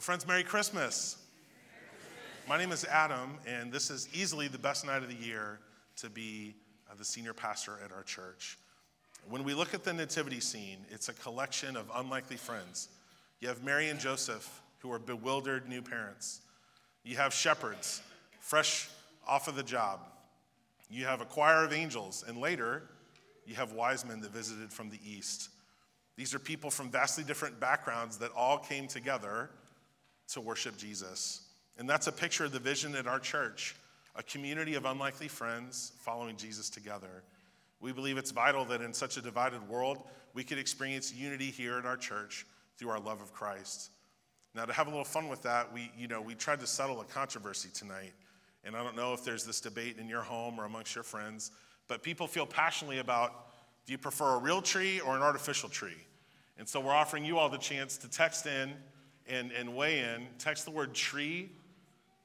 Well, friends, Merry Christmas. My name is Adam, and this is easily the best night of the year to be uh, the senior pastor at our church. When we look at the nativity scene, it's a collection of unlikely friends. You have Mary and Joseph, who are bewildered new parents. You have shepherds, fresh off of the job. You have a choir of angels, and later, you have wise men that visited from the east. These are people from vastly different backgrounds that all came together to worship Jesus. And that's a picture of the vision at our church a community of unlikely friends following Jesus together. We believe it's vital that in such a divided world, we could experience unity here at our church through our love of Christ. Now, to have a little fun with that, we, you know, we tried to settle a controversy tonight. And I don't know if there's this debate in your home or amongst your friends, but people feel passionately about do you prefer a real tree or an artificial tree? And so we're offering you all the chance to text in and, and weigh in. Text the word tree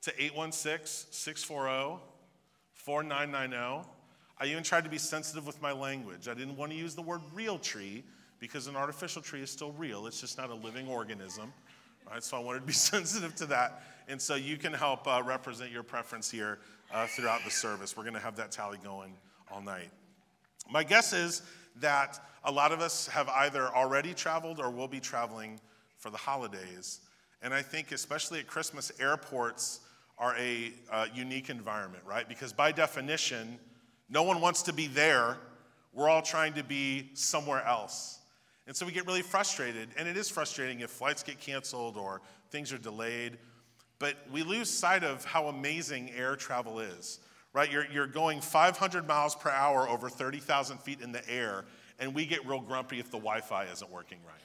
to 816 640 4990. I even tried to be sensitive with my language. I didn't want to use the word real tree because an artificial tree is still real, it's just not a living organism. Right? So I wanted to be sensitive to that. And so you can help uh, represent your preference here uh, throughout the service. We're going to have that tally going all night. My guess is that a lot of us have either already traveled or will be traveling for the holidays. And I think, especially at Christmas, airports are a uh, unique environment, right? Because by definition, no one wants to be there. We're all trying to be somewhere else. And so we get really frustrated. And it is frustrating if flights get canceled or things are delayed. But we lose sight of how amazing air travel is, right? You're, you're going 500 miles per hour over 30,000 feet in the air, and we get real grumpy if the Wi Fi isn't working right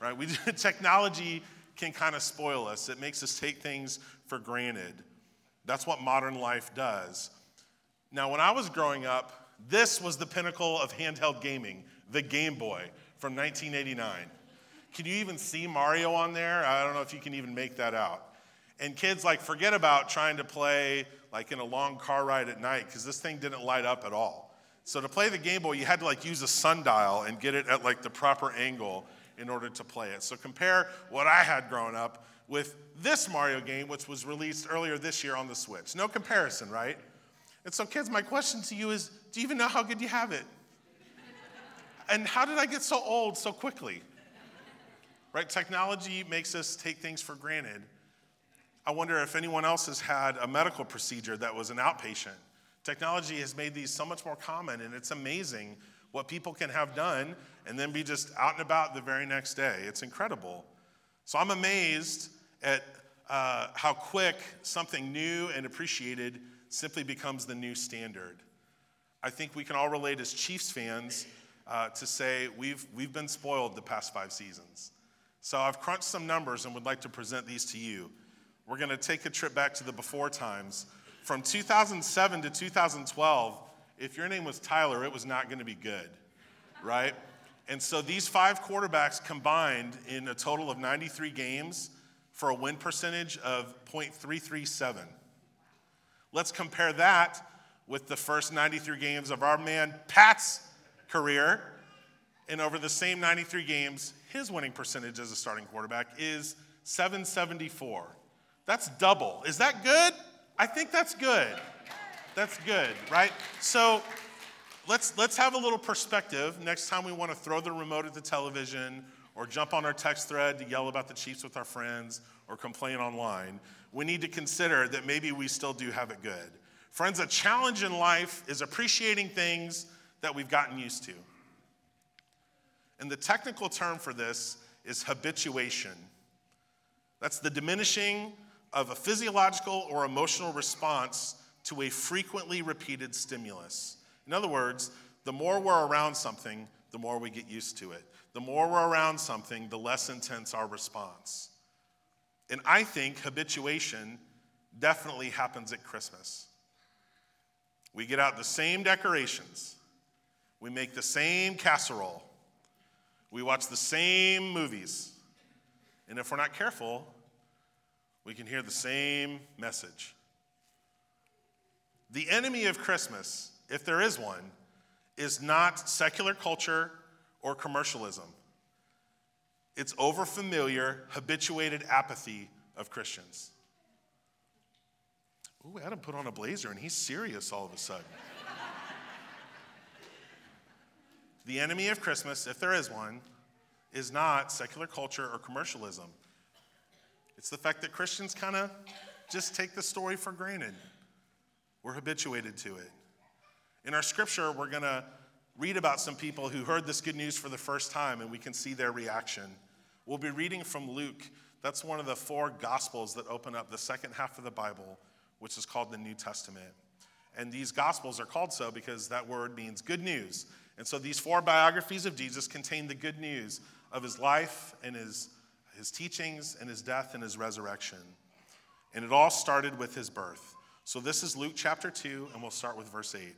right? We, technology can kind of spoil us, it makes us take things for granted. That's what modern life does. Now, when I was growing up, this was the pinnacle of handheld gaming, the Game Boy from 1989. Can you even see Mario on there? I don't know if you can even make that out. And kids like forget about trying to play like in a long car ride at night because this thing didn't light up at all. So to play the Game Boy, you had to like use a sundial and get it at like the proper angle in order to play it. So compare what I had growing up with this Mario game, which was released earlier this year on the Switch. No comparison, right? And so, kids, my question to you is do you even know how good you have it? And how did I get so old so quickly? Right? Technology makes us take things for granted. I wonder if anyone else has had a medical procedure that was an outpatient. Technology has made these so much more common, and it's amazing what people can have done and then be just out and about the very next day. It's incredible. So I'm amazed at uh, how quick something new and appreciated simply becomes the new standard. I think we can all relate as Chiefs fans uh, to say we've, we've been spoiled the past five seasons. So I've crunched some numbers and would like to present these to you. We're going to take a trip back to the before times. From 2007 to 2012, if your name was Tyler, it was not going to be good, right? And so these five quarterbacks combined in a total of 93 games for a win percentage of .337. Let's compare that with the first 93 games of our man Pat's career. And over the same 93 games, his winning percentage as a starting quarterback is 774. That's double. Is that good? I think that's good. That's good, right? So let's, let's have a little perspective next time we want to throw the remote at the television or jump on our text thread to yell about the Chiefs with our friends or complain online. We need to consider that maybe we still do have it good. Friends, a challenge in life is appreciating things that we've gotten used to. And the technical term for this is habituation. That's the diminishing of a physiological or emotional response to a frequently repeated stimulus. In other words, the more we're around something, the more we get used to it. The more we're around something, the less intense our response. And I think habituation definitely happens at Christmas. We get out the same decorations, we make the same casserole, we watch the same movies. And if we're not careful, we can hear the same message. The enemy of Christmas if there is one, is not secular culture or commercialism. It's overfamiliar, habituated apathy of Christians. Ooh, Adam put on a blazer and he's serious all of a sudden. the enemy of Christmas, if there is one, is not secular culture or commercialism. It's the fact that Christians kind of just take the story for granted. We're habituated to it. In our scripture, we're going to read about some people who heard this good news for the first time and we can see their reaction. We'll be reading from Luke. That's one of the four gospels that open up the second half of the Bible, which is called the New Testament. And these gospels are called so because that word means good news. And so these four biographies of Jesus contain the good news of his life and his, his teachings and his death and his resurrection. And it all started with his birth. So this is Luke chapter 2, and we'll start with verse 8.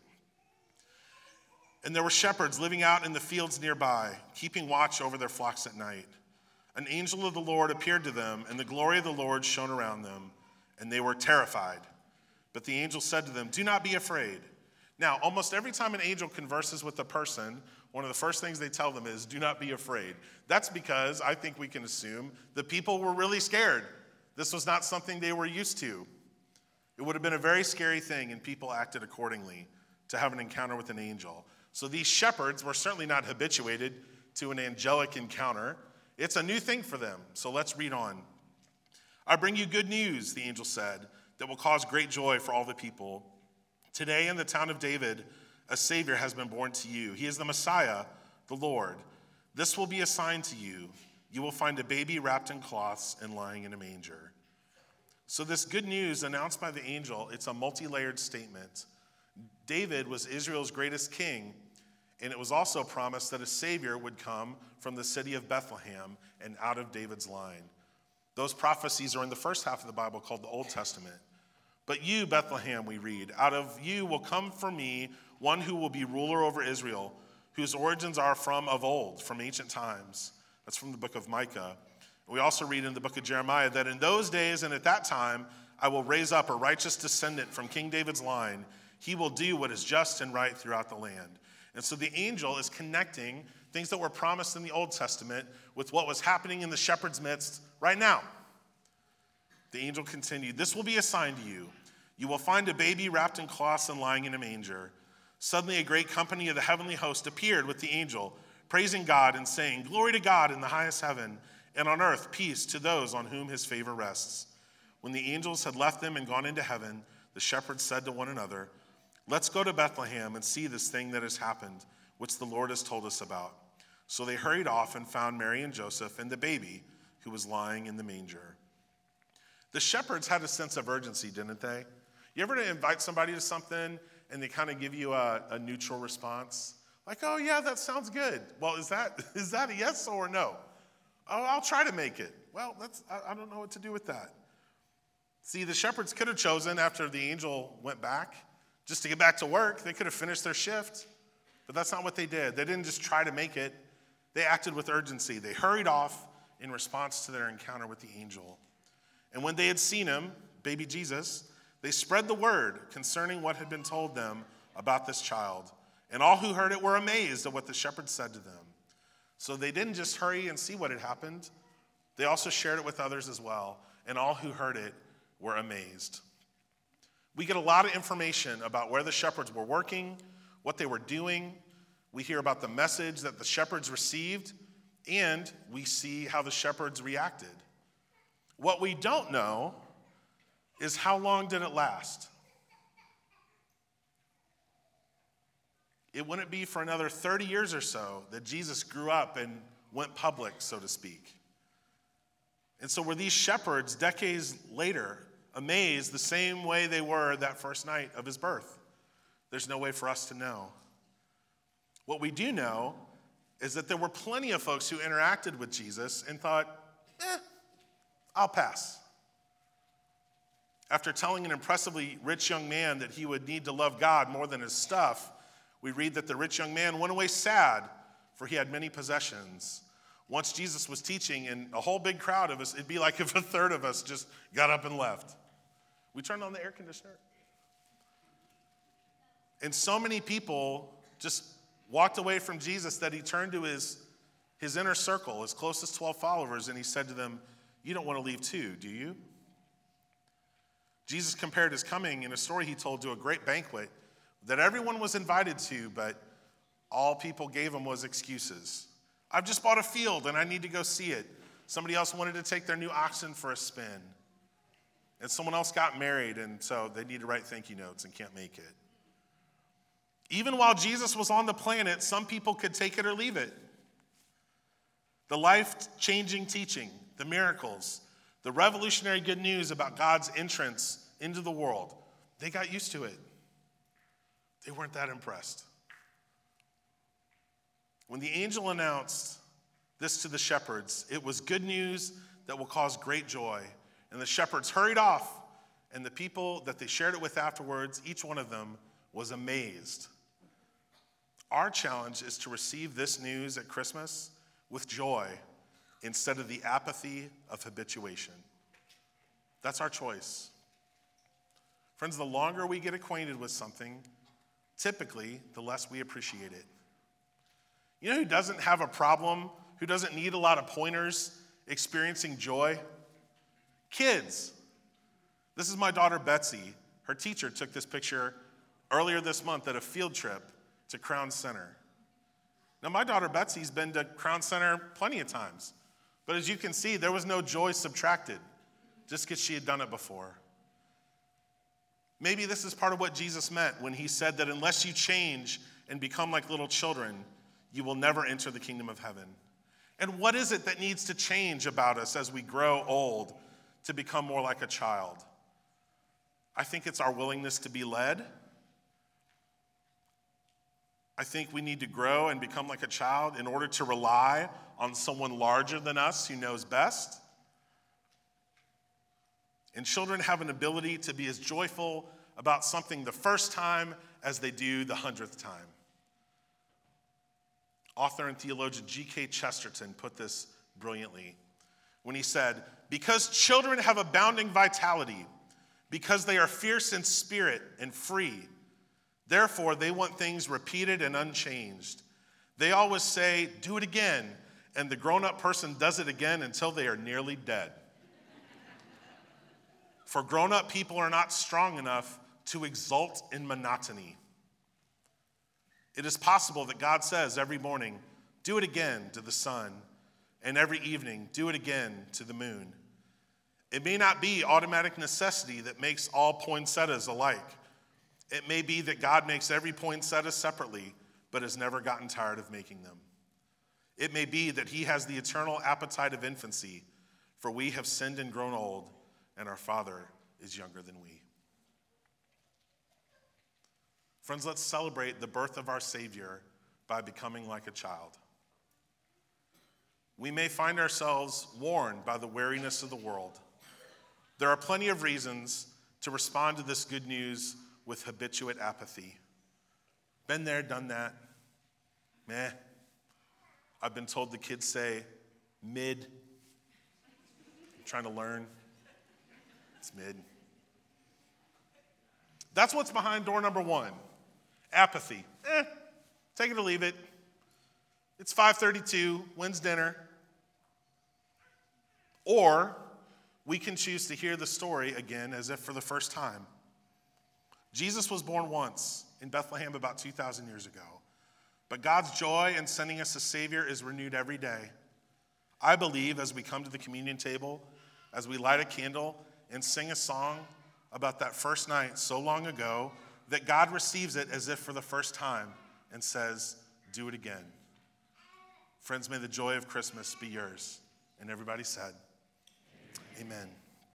And there were shepherds living out in the fields nearby, keeping watch over their flocks at night. An angel of the Lord appeared to them, and the glory of the Lord shone around them, and they were terrified. But the angel said to them, Do not be afraid. Now, almost every time an angel converses with a person, one of the first things they tell them is, Do not be afraid. That's because I think we can assume the people were really scared. This was not something they were used to. It would have been a very scary thing, and people acted accordingly to have an encounter with an angel. So these shepherds were certainly not habituated to an angelic encounter. It's a new thing for them. So let's read on. I bring you good news, the angel said, that will cause great joy for all the people. Today in the town of David, a Savior has been born to you. He is the Messiah, the Lord. This will be a sign to you. You will find a baby wrapped in cloths and lying in a manger. So, this good news announced by the angel, it's a multi layered statement. David was Israel's greatest king, and it was also promised that a Savior would come from the city of Bethlehem and out of David's line. Those prophecies are in the first half of the Bible called the Old Testament. But you, Bethlehem, we read, out of you will come for me one who will be ruler over Israel, whose origins are from of old, from ancient times. That's from the book of Micah. We also read in the book of Jeremiah that in those days and at that time, I will raise up a righteous descendant from King David's line. He will do what is just and right throughout the land. And so the angel is connecting things that were promised in the Old Testament with what was happening in the shepherd's midst right now. The angel continued, This will be a sign to you. You will find a baby wrapped in cloths and lying in a manger. Suddenly, a great company of the heavenly host appeared with the angel, praising God and saying, Glory to God in the highest heaven, and on earth peace to those on whom his favor rests. When the angels had left them and gone into heaven, the shepherds said to one another, Let's go to Bethlehem and see this thing that has happened, which the Lord has told us about. So they hurried off and found Mary and Joseph and the baby who was lying in the manger. The shepherds had a sense of urgency, didn't they? You ever invite somebody to something and they kind of give you a, a neutral response? Like, oh, yeah, that sounds good. Well, is that, is that a yes or no? Oh, I'll try to make it. Well, that's, I, I don't know what to do with that. See, the shepherds could have chosen after the angel went back just to get back to work. They could have finished their shift, but that's not what they did. They didn't just try to make it, they acted with urgency. They hurried off in response to their encounter with the angel. And when they had seen him, baby Jesus, they spread the word concerning what had been told them about this child. And all who heard it were amazed at what the shepherds said to them. So they didn't just hurry and see what had happened, they also shared it with others as well. And all who heard it were amazed. We get a lot of information about where the shepherds were working, what they were doing. We hear about the message that the shepherds received, and we see how the shepherds reacted. What we don't know is how long did it last? It wouldn't be for another 30 years or so that Jesus grew up and went public, so to speak. And so, were these shepherds decades later amazed the same way they were that first night of his birth? There's no way for us to know. What we do know is that there were plenty of folks who interacted with Jesus and thought, eh, I'll pass. After telling an impressively rich young man that he would need to love God more than his stuff, we read that the rich young man went away sad, for he had many possessions. Once Jesus was teaching, and a whole big crowd of us, it'd be like if a third of us just got up and left. We turned on the air conditioner. And so many people just walked away from Jesus that he turned to his his inner circle, his closest 12 followers, and he said to them, You don't want to leave too, do you? Jesus compared his coming in a story he told to a great banquet that everyone was invited to, but all people gave him was excuses. I've just bought a field and I need to go see it. Somebody else wanted to take their new oxen for a spin. And someone else got married, and so they need to write thank you notes and can't make it. Even while Jesus was on the planet, some people could take it or leave it. The life changing teaching, the miracles, the revolutionary good news about God's entrance into the world, they got used to it. They weren't that impressed. When the angel announced this to the shepherds, it was good news that will cause great joy. And the shepherds hurried off, and the people that they shared it with afterwards, each one of them was amazed. Our challenge is to receive this news at Christmas with joy instead of the apathy of habituation. That's our choice. Friends, the longer we get acquainted with something, typically, the less we appreciate it. You know who doesn't have a problem, who doesn't need a lot of pointers experiencing joy? Kids. This is my daughter Betsy. Her teacher took this picture earlier this month at a field trip to Crown Center. Now, my daughter Betsy's been to Crown Center plenty of times, but as you can see, there was no joy subtracted just because she had done it before. Maybe this is part of what Jesus meant when he said that unless you change and become like little children, you will never enter the kingdom of heaven. And what is it that needs to change about us as we grow old to become more like a child? I think it's our willingness to be led. I think we need to grow and become like a child in order to rely on someone larger than us who knows best. And children have an ability to be as joyful about something the first time as they do the hundredth time. Author and theologian G.K. Chesterton put this brilliantly when he said, Because children have abounding vitality, because they are fierce in spirit and free, therefore they want things repeated and unchanged. They always say, Do it again, and the grown up person does it again until they are nearly dead. For grown up people are not strong enough to exult in monotony. It is possible that God says every morning, do it again to the sun, and every evening, do it again to the moon. It may not be automatic necessity that makes all poinsettias alike. It may be that God makes every poinsettia separately, but has never gotten tired of making them. It may be that He has the eternal appetite of infancy, for we have sinned and grown old, and our Father is younger than we. Friends, let's celebrate the birth of our Savior by becoming like a child. We may find ourselves worn by the weariness of the world. There are plenty of reasons to respond to this good news with habituate apathy. Been there, done that. Meh. I've been told the kids say mid. I'm trying to learn. It's mid. That's what's behind door number one. Apathy. Eh, take it or leave it. It's 5:32. When's dinner? Or we can choose to hear the story again as if for the first time. Jesus was born once in Bethlehem about 2,000 years ago. But God's joy in sending us a Savior is renewed every day. I believe as we come to the communion table, as we light a candle and sing a song about that first night so long ago that God receives it as if for the first time and says, Do it again. Friends, may the joy of Christmas be yours. And everybody said, Amen. Amen.